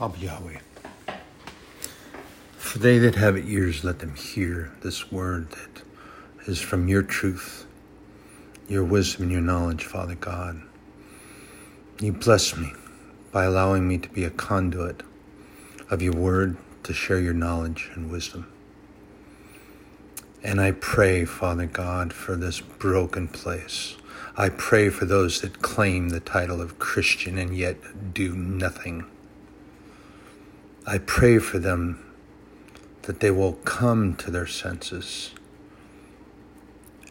of Yahweh. For they that have ears, let them hear this word that is from your truth, your wisdom, and your knowledge, Father God. You bless me by allowing me to be a conduit of your word to share your knowledge and wisdom. And I pray, Father God, for this broken place. I pray for those that claim the title of Christian and yet do nothing. I pray for them that they will come to their senses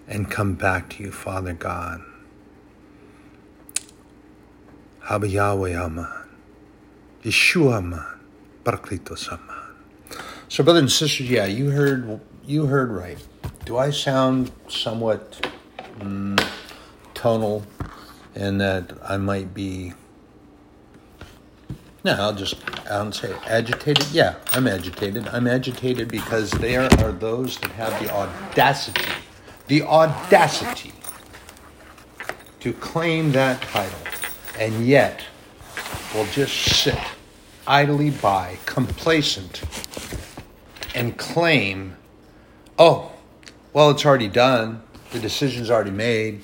and come back to you, Father God. Abba Yahweh Aman, Yeshua Aman, Parakletos Aman. So, brothers and sisters, yeah, you heard you heard right. Do I sound somewhat mm, tonal and that I might be? No, I'll just I'll say agitated. Yeah, I'm agitated. I'm agitated because there are those that have the audacity, the audacity to claim that title, and yet will just sit idly by, complacent, and claim oh, well, it's already done. The decision's already made.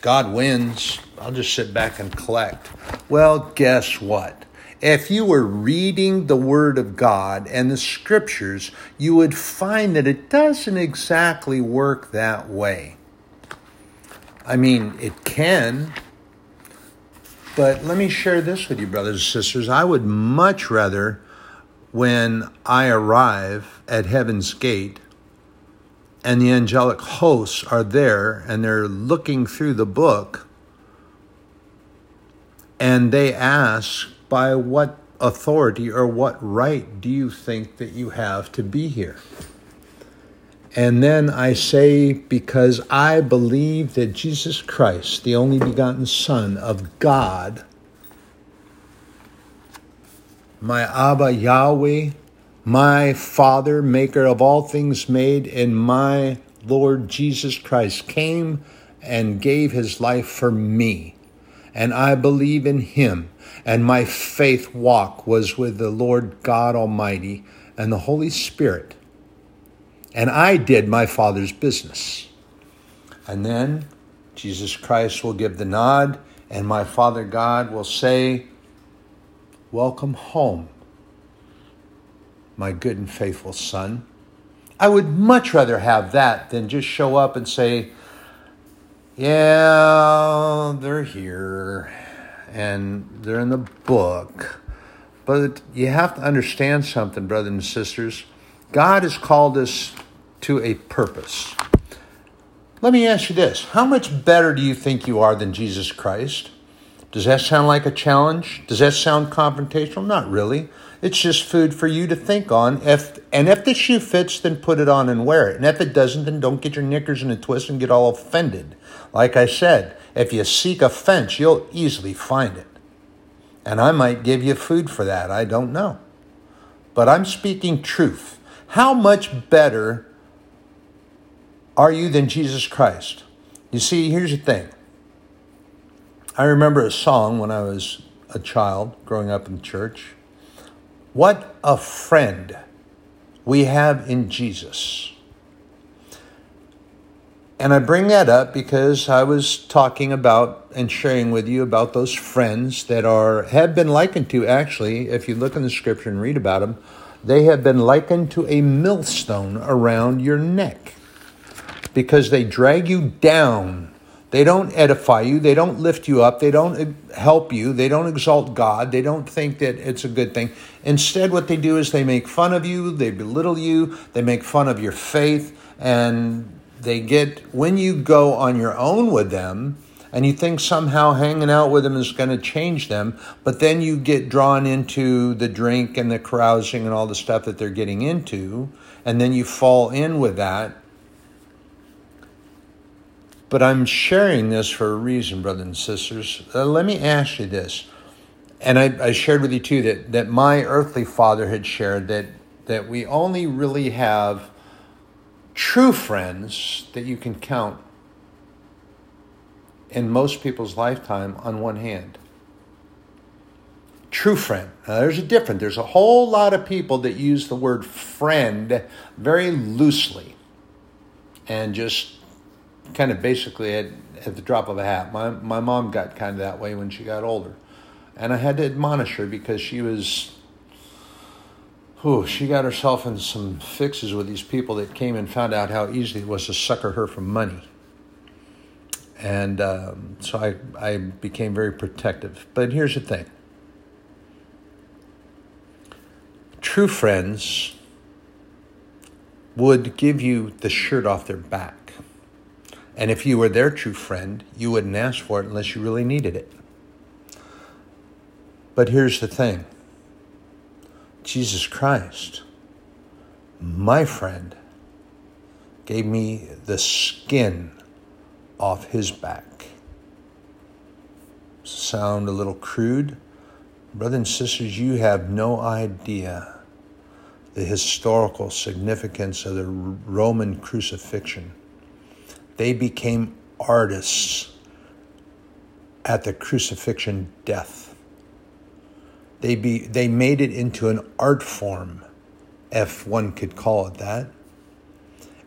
God wins. I'll just sit back and collect. Well, guess what? If you were reading the Word of God and the Scriptures, you would find that it doesn't exactly work that way. I mean, it can, but let me share this with you, brothers and sisters. I would much rather, when I arrive at heaven's gate, and the angelic hosts are there and they're looking through the book and they ask, by what authority or what right do you think that you have to be here? And then I say, because I believe that Jesus Christ, the only begotten Son of God, my Abba Yahweh, my Father, maker of all things made, and my Lord Jesus Christ came and gave his life for me. And I believe in him. And my faith walk was with the Lord God Almighty and the Holy Spirit. And I did my Father's business. And then Jesus Christ will give the nod, and my Father God will say, Welcome home my good and faithful son. I would much rather have that than just show up and say, yeah, they're here and they're in the book. But you have to understand something, brothers and sisters. God has called us to a purpose. Let me ask you this How much better do you think you are than Jesus Christ? Does that sound like a challenge? Does that sound confrontational? Not really. It's just food for you to think on. If and if the shoe fits, then put it on and wear it. And if it doesn't, then don't get your knickers in a twist and get all offended. Like I said, if you seek a fence, you'll easily find it. And I might give you food for that. I don't know. But I'm speaking truth. How much better are you than Jesus Christ? You see, here's the thing. I remember a song when I was a child growing up in church. What a friend we have in Jesus. And I bring that up because I was talking about and sharing with you about those friends that are have been likened to actually, if you look in the scripture and read about them, they have been likened to a millstone around your neck because they drag you down they don't edify you. They don't lift you up. They don't uh, help you. They don't exalt God. They don't think that it's a good thing. Instead, what they do is they make fun of you. They belittle you. They make fun of your faith. And they get, when you go on your own with them, and you think somehow hanging out with them is going to change them, but then you get drawn into the drink and the carousing and all the stuff that they're getting into, and then you fall in with that but I'm sharing this for a reason, brothers and sisters. Uh, let me ask you this. And I, I shared with you too that, that my earthly father had shared that, that we only really have true friends that you can count in most people's lifetime on one hand. true friend. Now, there's a difference. There's a whole lot of people that use the word friend very loosely and just kind of basically at, at the drop of a hat. My, my mom got kind of that way when she got older. And I had to admonish her because she was, whew, she got herself in some fixes with these people that came and found out how easy it was to sucker her for money. And um, so I, I became very protective. But here's the thing true friends would give you the shirt off their back. And if you were their true friend, you wouldn't ask for it unless you really needed it. But here's the thing Jesus Christ, my friend, gave me the skin off his back. Sound a little crude? Brothers and sisters, you have no idea the historical significance of the Roman crucifixion. They became artists at the crucifixion death. They, be, they made it into an art form, if one could call it that.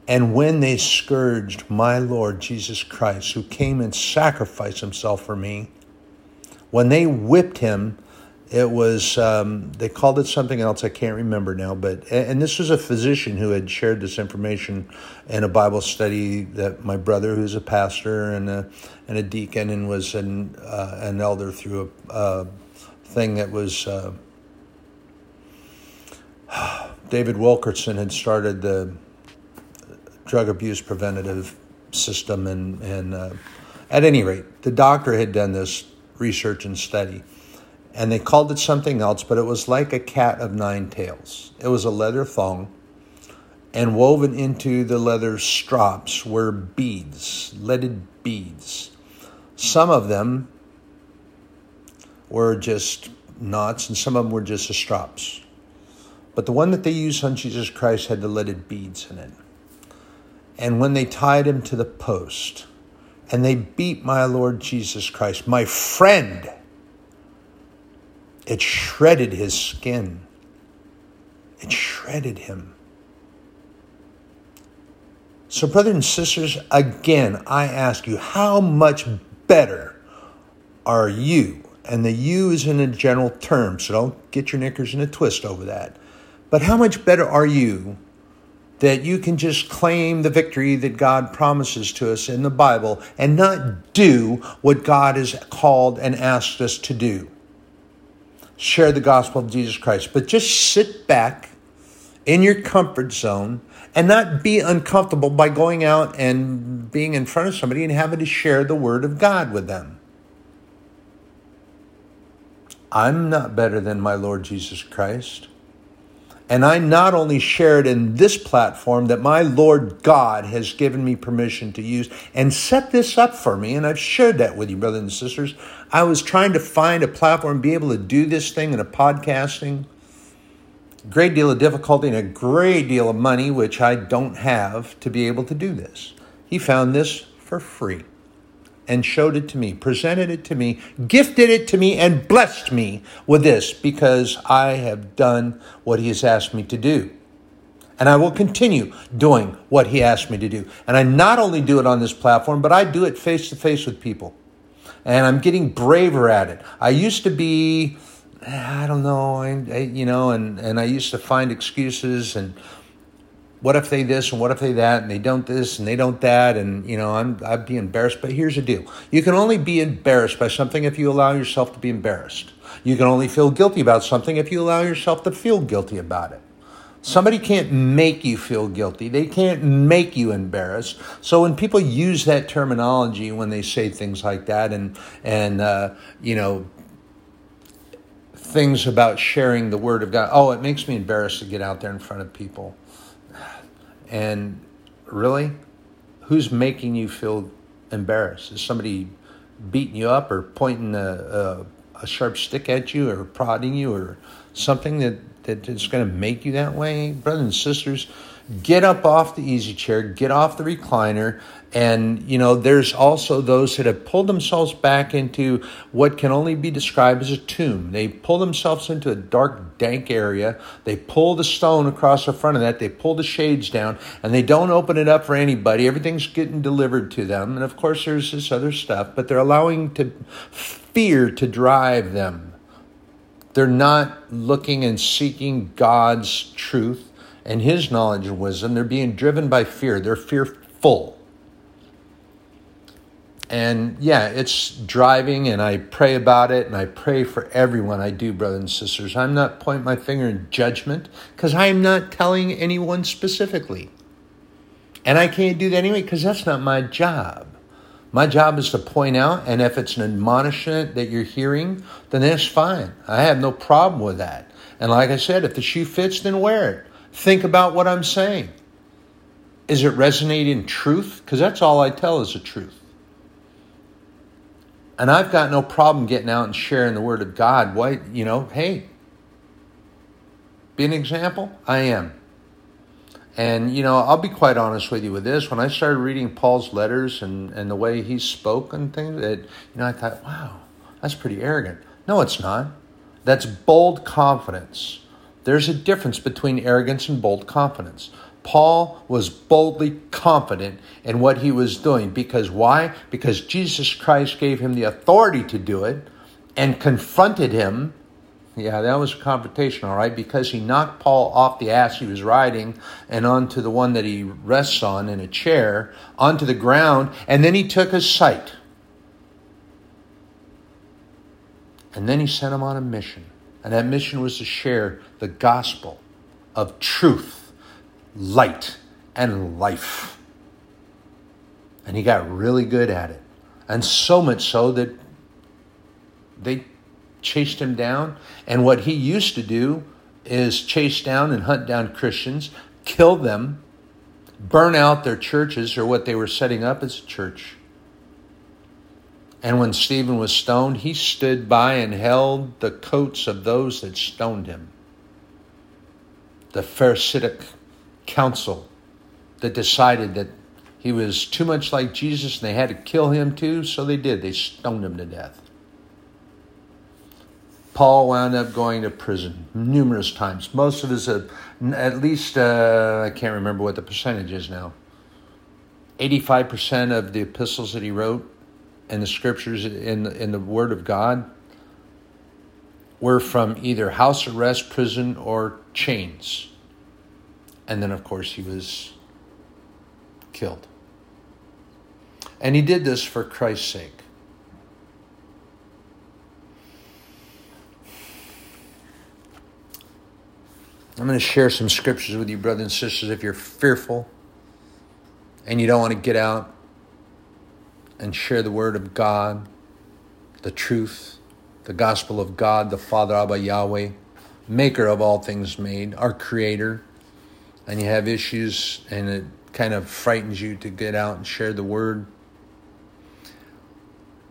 And when they scourged my Lord Jesus Christ, who came and sacrificed himself for me, when they whipped him, it was um, they called it something else i can't remember now but and this was a physician who had shared this information in a bible study that my brother who's a pastor and a and a deacon and was an uh, an elder through a uh, thing that was uh, David Wilkerson had started the drug abuse preventative system and and uh, at any rate the doctor had done this research and study and they called it something else, but it was like a cat of nine tails. It was a leather thong, and woven into the leather strops were beads, leaded beads. Some of them were just knots, and some of them were just the strops. But the one that they used on Jesus Christ had the leaded beads in it. And when they tied him to the post, and they beat my Lord Jesus Christ, my friend, it shredded his skin. It shredded him. So, brothers and sisters, again, I ask you, how much better are you? And the you is in a general term, so don't get your knickers in a twist over that. But how much better are you that you can just claim the victory that God promises to us in the Bible and not do what God has called and asked us to do? share the gospel of Jesus Christ, but just sit back in your comfort zone and not be uncomfortable by going out and being in front of somebody and having to share the word of God with them. I'm not better than my Lord Jesus Christ. And I not only share it in this platform that my Lord God has given me permission to use and set this up for me, and I've shared that with you, brothers and sisters. I was trying to find a platform, be able to do this thing in a podcasting. Great deal of difficulty and a great deal of money, which I don't have to be able to do this. He found this for free and showed it to me, presented it to me, gifted it to me, and blessed me with this because I have done what He has asked me to do. And I will continue doing what He asked me to do. And I not only do it on this platform, but I do it face to face with people. And I'm getting braver at it. I used to be, I don't know, I, I, you know, and, and I used to find excuses and what if they this and what if they that and they don't this and they don't that and you know I'm I'd be embarrassed. But here's the deal: you can only be embarrassed by something if you allow yourself to be embarrassed. You can only feel guilty about something if you allow yourself to feel guilty about it. Somebody can't make you feel guilty. They can't make you embarrassed. So when people use that terminology when they say things like that, and and uh, you know things about sharing the word of God, oh, it makes me embarrassed to get out there in front of people. And really, who's making you feel embarrassed? Is somebody beating you up or pointing a, a, a sharp stick at you or prodding you or something that, that is going to make you that way? Brothers and sisters, get up off the easy chair, get off the recliner, And, you know, there's also those that have pulled themselves back into what can only be described as a tomb. They pull themselves into a dark, dank area. They pull the stone across the front of that. They pull the shades down and they don't open it up for anybody. Everything's getting delivered to them. And of course, there's this other stuff, but they're allowing to fear to drive them. They're not looking and seeking God's truth and His knowledge and wisdom. They're being driven by fear. They're fearful and yeah, it's driving, and I pray about it, and I pray for everyone I do, brothers and sisters. I'm not pointing my finger in judgment because I am not telling anyone specifically. And I can't do that anyway because that's not my job. My job is to point out, and if it's an admonishment that you're hearing, then that's fine. I have no problem with that. And like I said, if the shoe fits, then wear it. Think about what I'm saying. Is it resonating truth? Because that's all I tell is the truth. And I've got no problem getting out and sharing the word of God. Why, you know, hey, be an example? I am. And, you know, I'll be quite honest with you with this. When I started reading Paul's letters and, and the way he spoke and things, that, you know, I thought, wow, that's pretty arrogant. No, it's not. That's bold confidence. There's a difference between arrogance and bold confidence. Paul was boldly confident in what he was doing. Because why? Because Jesus Christ gave him the authority to do it and confronted him. Yeah, that was a confrontation, all right, because he knocked Paul off the ass he was riding and onto the one that he rests on in a chair, onto the ground, and then he took his sight. And then he sent him on a mission. And that mission was to share the gospel of truth light and life. And he got really good at it. And so much so that they chased him down. And what he used to do is chase down and hunt down Christians, kill them, burn out their churches or what they were setting up as a church. And when Stephen was stoned, he stood by and held the coats of those that stoned him. The Pharisaic council that decided that he was too much like Jesus and they had to kill him too, so they did. They stoned him to death. Paul wound up going to prison numerous times. Most of his, uh, at least, uh, I can't remember what the percentage is now. 85% of the epistles that he wrote and the scriptures in, in the Word of God were from either house arrest, prison, or chains. And then, of course, he was killed. And he did this for Christ's sake. I'm going to share some scriptures with you, brothers and sisters. If you're fearful and you don't want to get out and share the word of God, the truth, the gospel of God, the Father Abba Yahweh, maker of all things made, our creator, and you have issues and it kind of frightens you to get out and share the word.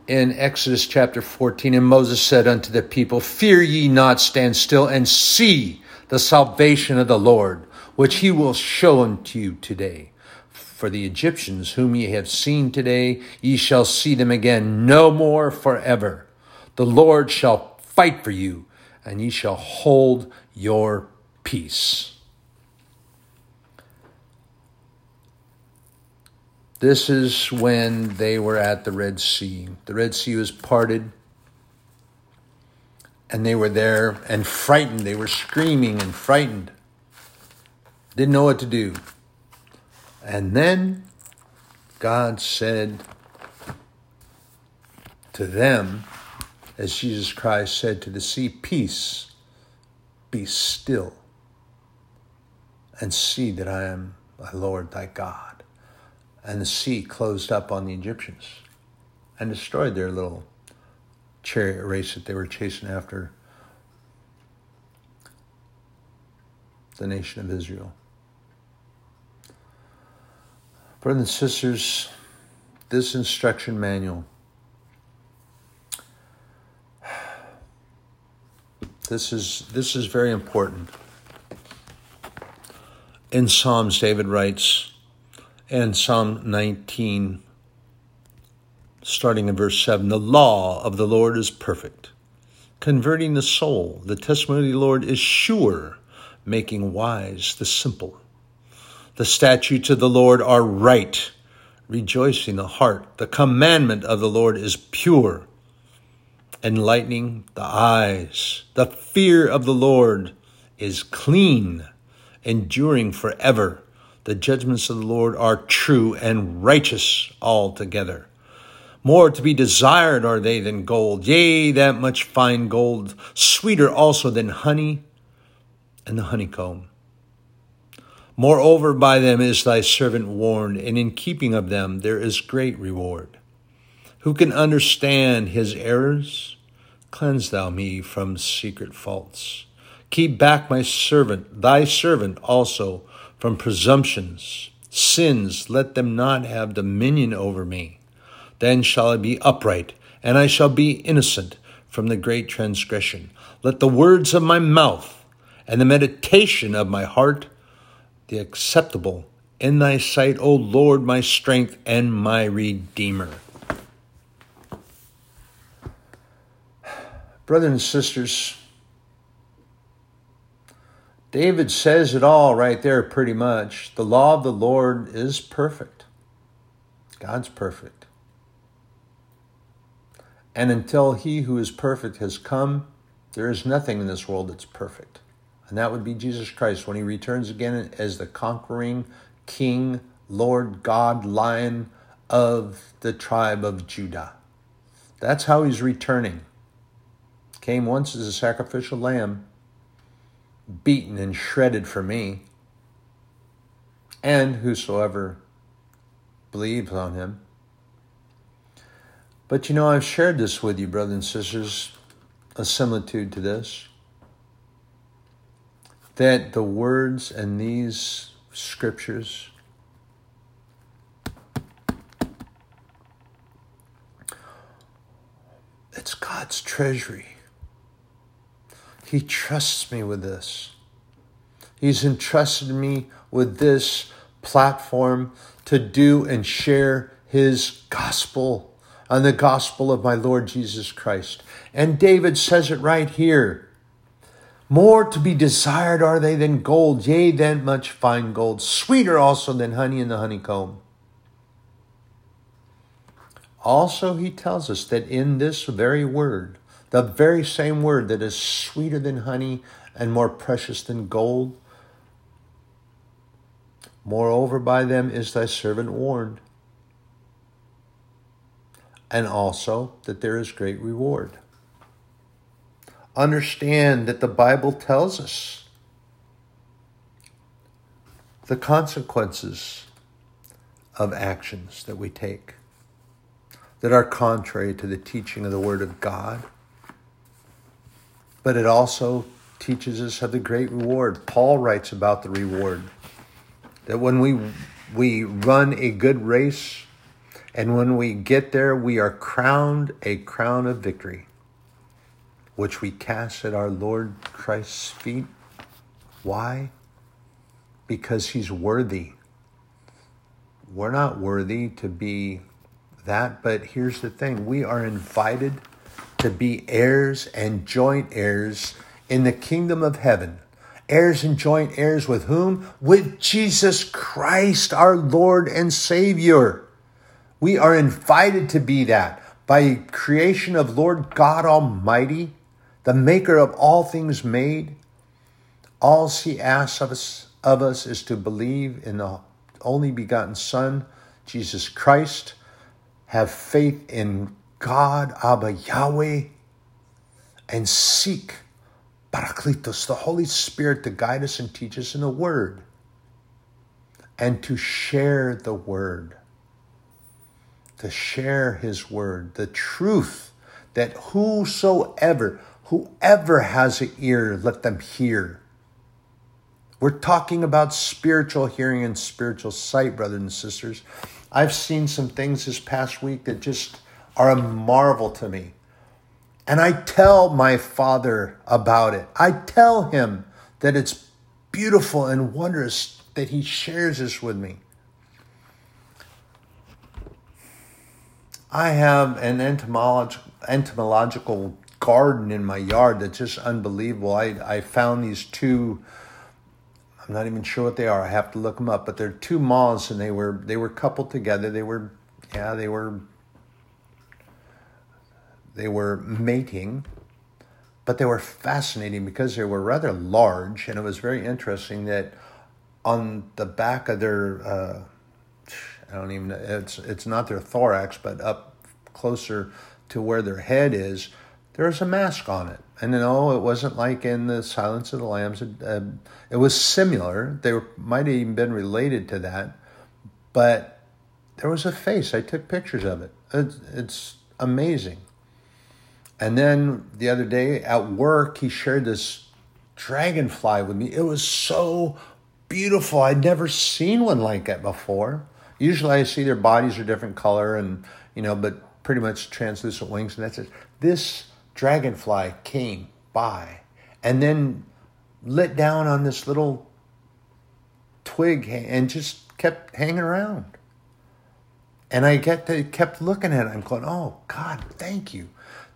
In Exodus chapter 14, and Moses said unto the people, Fear ye not, stand still and see the salvation of the Lord, which he will show unto you today. For the Egyptians whom ye have seen today, ye shall see them again no more forever. The Lord shall fight for you, and ye shall hold your peace. This is when they were at the Red Sea. The Red Sea was parted, and they were there and frightened. They were screaming and frightened. Didn't know what to do. And then God said to them, as Jesus Christ said to the sea, Peace, be still, and see that I am thy Lord thy God and the sea closed up on the Egyptians and destroyed their little chariot race that they were chasing after the nation of Israel. Brothers and sisters, this instruction manual, this is, this is very important. In Psalms, David writes, And Psalm 19, starting in verse 7 The law of the Lord is perfect, converting the soul. The testimony of the Lord is sure, making wise the simple. The statutes of the Lord are right, rejoicing the heart. The commandment of the Lord is pure, enlightening the eyes. The fear of the Lord is clean, enduring forever. The judgments of the Lord are true and righteous altogether. More to be desired are they than gold, yea, that much fine gold, sweeter also than honey and the honeycomb. Moreover, by them is thy servant warned, and in keeping of them there is great reward. Who can understand his errors? Cleanse thou me from secret faults. Keep back my servant, thy servant also, from presumptions. Sins, let them not have dominion over me. Then shall I be upright, and I shall be innocent from the great transgression. Let the words of my mouth and the meditation of my heart be acceptable in thy sight, O Lord, my strength and my redeemer. Brothers and sisters, David says it all right there, pretty much. The law of the Lord is perfect. God's perfect. And until he who is perfect has come, there is nothing in this world that's perfect. And that would be Jesus Christ when he returns again as the conquering King, Lord, God, Lion of the tribe of Judah. That's how he's returning. Came once as a sacrificial lamb beaten and shredded for me, and whosoever believes on him. But you know, I've shared this with you, brothers and sisters, a similitude to this. That the words in these scriptures it's God's treasury. He trusts me with this. He's entrusted me with this platform to do and share His gospel and the gospel of my Lord Jesus Christ. And David says it right here. More to be desired are they than gold, yea, than much fine gold, sweeter also than honey in the honeycomb. Also, he tells us that in this very word, the very same word that is sweeter than honey and more precious than gold. Moreover, by them is thy servant warned, and also that there is great reward. Understand that the Bible tells us the consequences of actions that we take that are contrary to the teaching of the Word of God but it also teaches us of the great reward. Paul writes about the reward that when we we run a good race and when we get there we are crowned a crown of victory which we cast at our Lord Christ's feet. Why? Because he's worthy. We're not worthy to be that, but here's the thing we are invited to be heirs and joint heirs in the kingdom of heaven. Heirs and joint heirs with whom? With Jesus Christ, our Lord and Savior. We are invited to be that by creation of Lord God Almighty, the maker of all things made. All he asks of us, of us is to believe in the only begotten Son, Jesus Christ, have faith in God, Abba, Yahweh, and seek Parakletos, the Holy Spirit, to guide us and teach us in the Word, and to share the Word, to share His Word, the truth that whosoever, whoever has an ear, let them hear. We're talking about spiritual hearing and spiritual sight, brothers and sisters. I've seen some things this past week that just are a marvel to me. And I tell my father about it. I tell him that it's beautiful and wondrous that he shares this with me. I have an entomolog- entomological garden in my yard that's just unbelievable. I, I found these two. I'm not even sure what they are. I have to look them up. But they're two moths, and they were they were coupled together. They were, yeah, they were. They were mating, but they were fascinating because they were rather large, and it was very interesting that on the back of their. Uh, I don't even. It's it's not their thorax, but up closer to where their head is, there's a mask on it. And no, it wasn't like in the Silence of the Lambs. It, uh, it was similar. They were, might have even been related to that, but there was a face. I took pictures of it. It's, it's amazing. And then the other day at work, he shared this dragonfly with me. It was so beautiful. I'd never seen one like that before. Usually I see their bodies are different color and, you know, but pretty much translucent wings and that's it. This dragonfly came by and then lit down on this little twig and just kept hanging around. And I get to, kept looking at it. I'm going, oh God, thank you.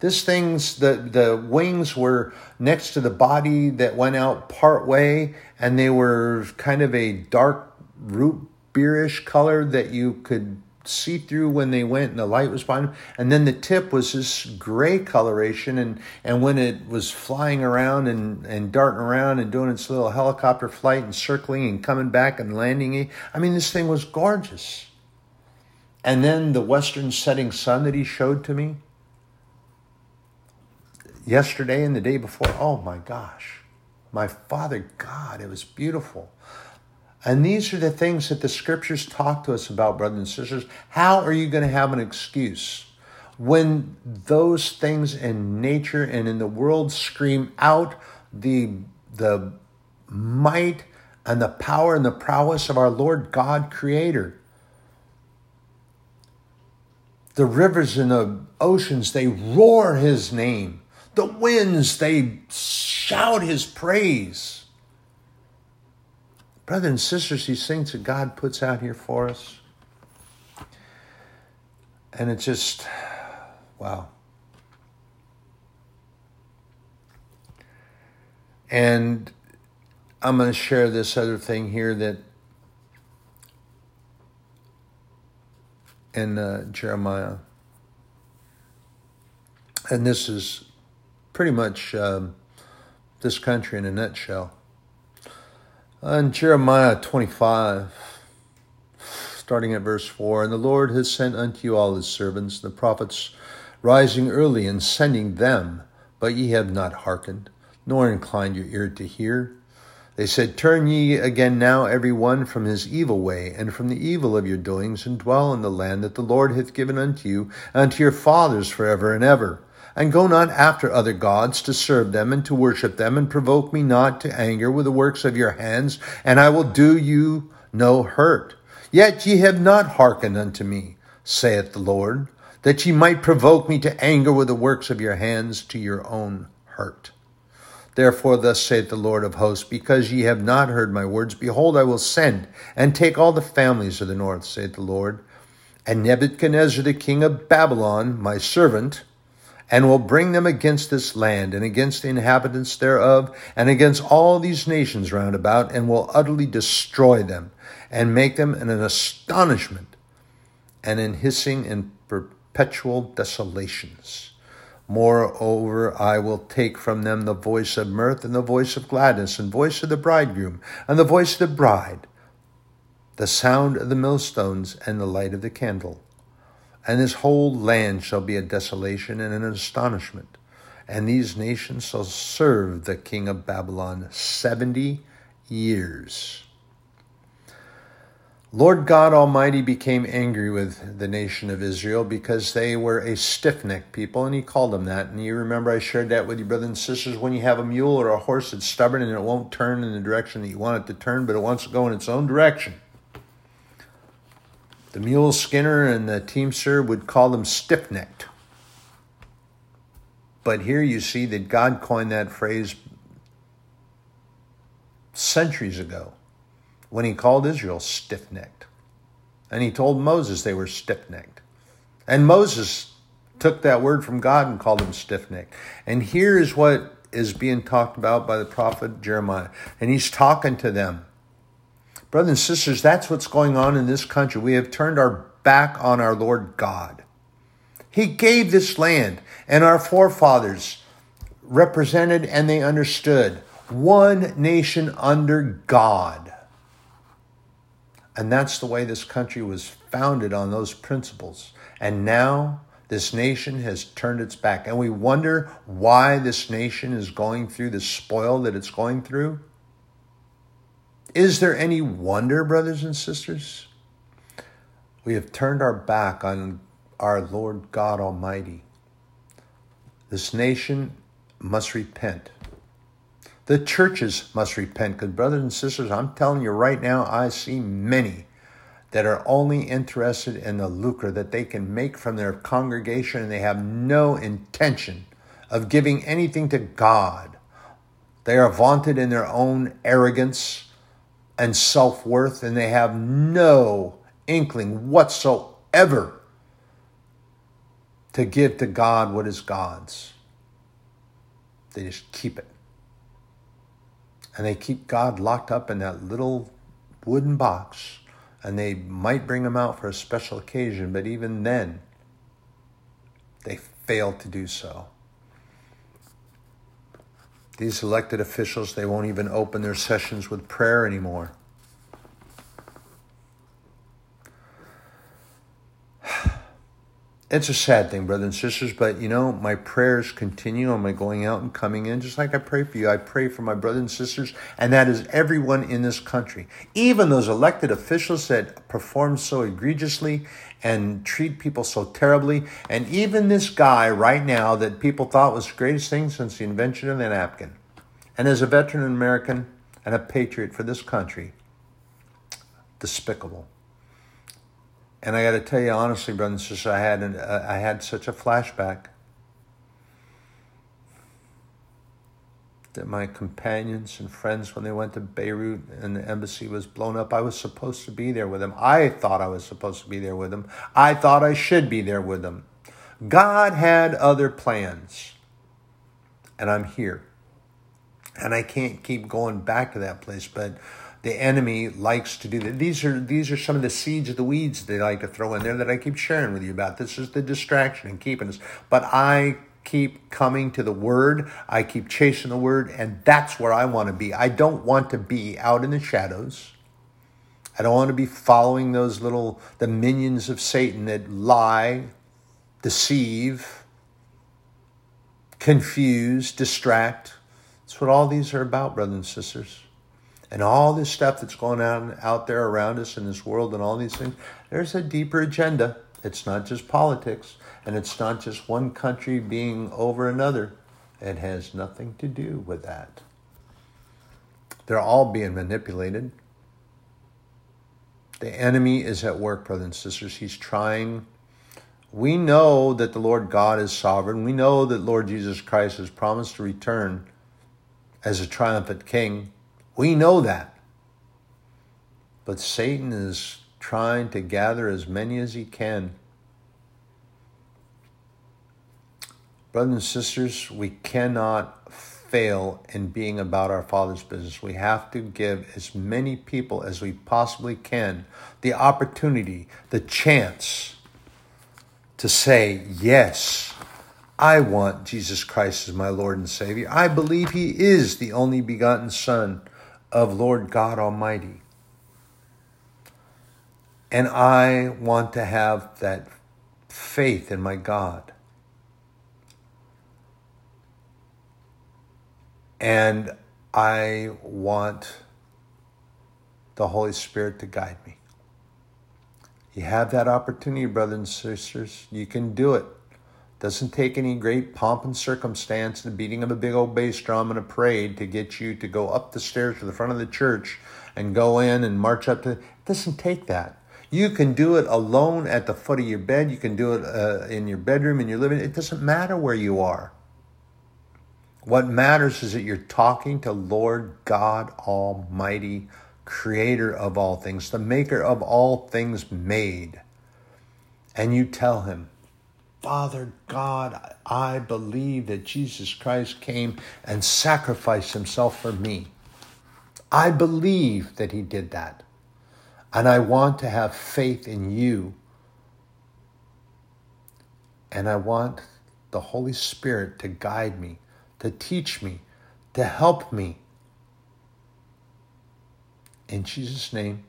This thing's the the wings were next to the body that went out part way, and they were kind of a dark root beerish color that you could see through when they went and the light was behind them. And then the tip was this gray coloration. And, and when it was flying around and, and darting around and doing its little helicopter flight and circling and coming back and landing, I mean, this thing was gorgeous. And then the western setting sun that he showed to me yesterday and the day before, oh my gosh, my Father God, it was beautiful. And these are the things that the scriptures talk to us about, brothers and sisters. How are you going to have an excuse when those things in nature and in the world scream out the, the might and the power and the prowess of our Lord God Creator? The rivers and the oceans, they roar his name. The winds, they shout his praise. Brothers and sisters, these things that God puts out here for us. And it's just, wow. And I'm going to share this other thing here that in uh, Jeremiah. And this is pretty much um, this country in a nutshell. In Jeremiah 25, starting at verse 4, And the Lord has sent unto you all his servants, the prophets, rising early and sending them, but ye have not hearkened, nor inclined your ear to hear. They said, Turn ye again now every one from his evil way, and from the evil of your doings, and dwell in the land that the Lord hath given unto you, and to your fathers for ever and ever and go not after other gods to serve them and to worship them, and provoke me not to anger with the works of your hands, and I will do you no hurt. Yet ye have not hearkened unto me, saith the Lord, that ye might provoke me to anger with the works of your hands to your own hurt. Therefore, thus saith the Lord of hosts, because ye have not heard my words, behold, I will send and take all the families of the north, saith the Lord, and Nebuchadnezzar the king of Babylon, my servant, and will bring them against this land and against the inhabitants thereof and against all these nations round about and will utterly destroy them and make them in an astonishment and in hissing and perpetual desolations. Moreover, I will take from them the voice of mirth and the voice of gladness and voice of the bridegroom and the voice of the bride, the sound of the millstones and the light of the candle and this whole land shall be a desolation and an astonishment. And these nations shall serve the king of Babylon 70 years. Lord God Almighty became angry with the nation of Israel because they were a stiff necked people, and He called them that. And you remember I shared that with you, brothers and sisters. When you have a mule or a horse that's stubborn and it won't turn in the direction that you want it to turn, but it wants to go in its own direction, the mule skinner and the teamster would call them stiff necked. But here you see that God coined that phrase centuries ago when he called Israel stiff necked. And he told Moses they were stiff necked. And Moses took that word from God and called him stiff necked. And here is what is being talked about by the prophet Jeremiah. And he's talking to them. Brothers and sisters, that's what's going on in this country. We have turned our back on our Lord God. He gave this land, and our forefathers represented and they understood one nation under God. And that's the way this country was founded on those principles. And now this nation has turned its back. And we wonder why this nation is going through the spoil that it's going through. Is there any wonder, brothers and sisters? We have turned our back on our Lord God Almighty. This nation must repent. The churches must repent because, brothers and sisters, I'm telling you right now, I see many that are only interested in the lucre that they can make from their congregation and they have no intention of giving anything to God. They are vaunted in their own arrogance and self worth, and they have no inkling whatsoever to give to God what is God's. They just keep it. And they keep God locked up in that little wooden box. And they might bring him out for a special occasion, but even then, they fail to do so. These elected officials, they won't even open their sessions with prayer anymore. It's a sad thing, brothers and sisters, but you know, my prayers continue on my going out and coming in, just like I pray for you. I pray for my brothers and sisters, and that is everyone in this country. Even those elected officials that perform so egregiously and treat people so terribly. And even this guy right now that people thought was the greatest thing since the invention of the napkin. And as a veteran American and a patriot for this country, despicable. And I got to tell you honestly, brothers and sisters, I had an, uh, I had such a flashback that my companions and friends, when they went to Beirut and the embassy was blown up, I was supposed to be there with them. I thought I was supposed to be there with them. I thought I should be there with them. God had other plans, and I'm here. And I can't keep going back to that place, but the enemy likes to do that. These are these are some of the seeds of the weeds they like to throw in there that I keep sharing with you about. This is the distraction and keeping us. But I keep coming to the word. I keep chasing the word, and that's where I want to be. I don't want to be out in the shadows. I don't want to be following those little the minions of Satan that lie, deceive, confuse, distract. That's what all these are about, brothers and sisters and all this stuff that's going on out there around us in this world and all these things, there's a deeper agenda. It's not just politics, and it's not just one country being over another. It has nothing to do with that. They're all being manipulated. The enemy is at work, brothers and sisters. He's trying. We know that the Lord God is sovereign. We know that Lord Jesus Christ has promised to return as a triumphant king we know that. But Satan is trying to gather as many as he can. Brothers and sisters, we cannot fail in being about our Father's business. We have to give as many people as we possibly can the opportunity, the chance to say, Yes, I want Jesus Christ as my Lord and Savior. I believe He is the only begotten Son of Lord God Almighty. And I want to have that faith in my God. And I want the Holy Spirit to guide me. You have that opportunity, brothers and sisters. You can do it. Doesn't take any great pomp and circumstance and the beating of a big old bass drum and a parade to get you to go up the stairs to the front of the church and go in and march up to. It doesn't take that. You can do it alone at the foot of your bed. You can do it uh, in your bedroom, in your living. It doesn't matter where you are. What matters is that you're talking to Lord God Almighty, creator of all things, the maker of all things made. And you tell him, Father God, I believe that Jesus Christ came and sacrificed himself for me. I believe that he did that. And I want to have faith in you. And I want the Holy Spirit to guide me, to teach me, to help me. In Jesus' name,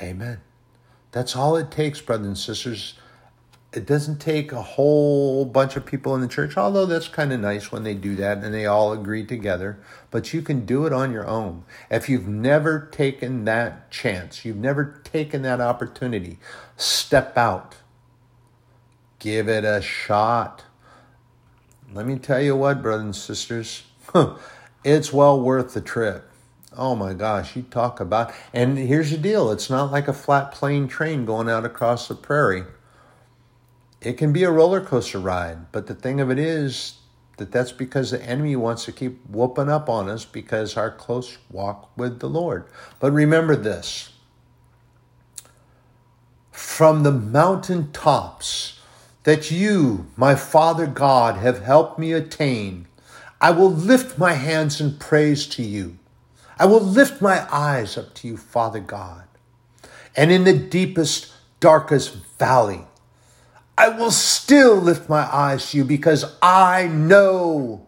amen. That's all it takes, brothers and sisters. It doesn't take a whole bunch of people in the church, although that's kind of nice when they do that and they all agree together. But you can do it on your own. If you've never taken that chance, you've never taken that opportunity, step out. Give it a shot. Let me tell you what, brothers and sisters, it's well worth the trip. Oh my gosh, you talk about. And here's the deal it's not like a flat plane train going out across the prairie. It can be a roller coaster ride, but the thing of it is that that's because the enemy wants to keep whooping up on us because our close walk with the Lord. But remember this from the mountain tops that you, my Father God, have helped me attain, I will lift my hands in praise to you. I will lift my eyes up to you, Father God. And in the deepest, darkest valley, I will still lift my eyes to you because I know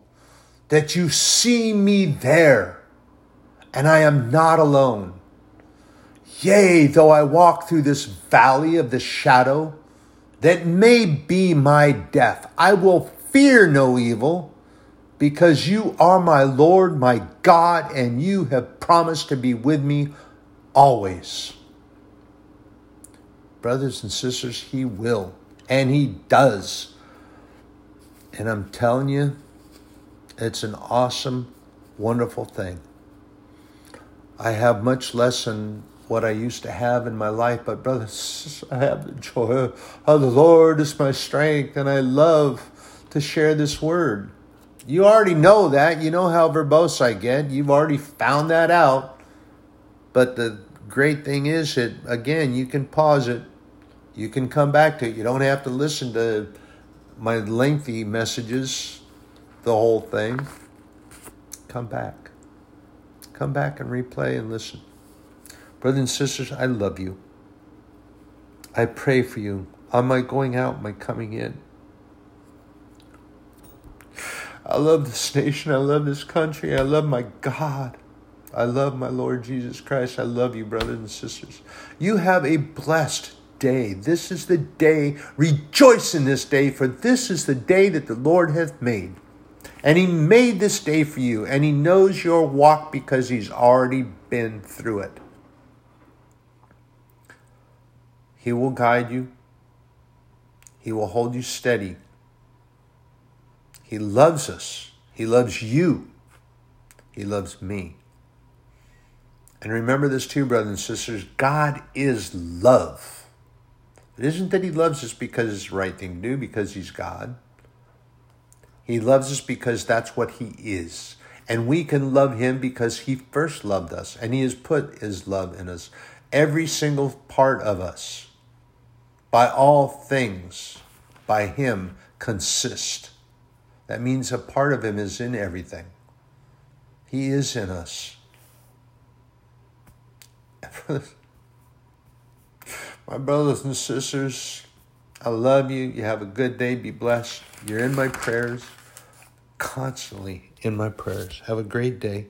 that you see me there and I am not alone. Yea, though I walk through this valley of the shadow that may be my death, I will fear no evil because you are my Lord, my God, and you have promised to be with me always. Brothers and sisters, He will, and He does. And I'm telling you, it's an awesome, wonderful thing. I have much less than what I used to have in my life, but brothers, I have the joy of the Lord is my strength, and I love to share this word. You already know that. You know how verbose I get. You've already found that out. But the great thing is that, again, you can pause it. You can come back to it. You don't have to listen to my lengthy messages, the whole thing. Come back. Come back and replay and listen. Brothers and sisters, I love you. I pray for you on my going out, my coming in. I love this nation. I love this country. I love my God. I love my Lord Jesus Christ. I love you, brothers and sisters. You have a blessed day. This is the day. Rejoice in this day, for this is the day that the Lord hath made. And He made this day for you, and He knows your walk because He's already been through it. He will guide you, He will hold you steady. He loves us. He loves you. He loves me. And remember this too, brothers and sisters God is love. It isn't that He loves us because it's the right thing to do, because He's God. He loves us because that's what He is. And we can love Him because He first loved us and He has put His love in us. Every single part of us, by all things, by Him consist. That means a part of Him is in everything. He is in us. My brothers and sisters, I love you. You have a good day. Be blessed. You're in my prayers, constantly in my prayers. Have a great day.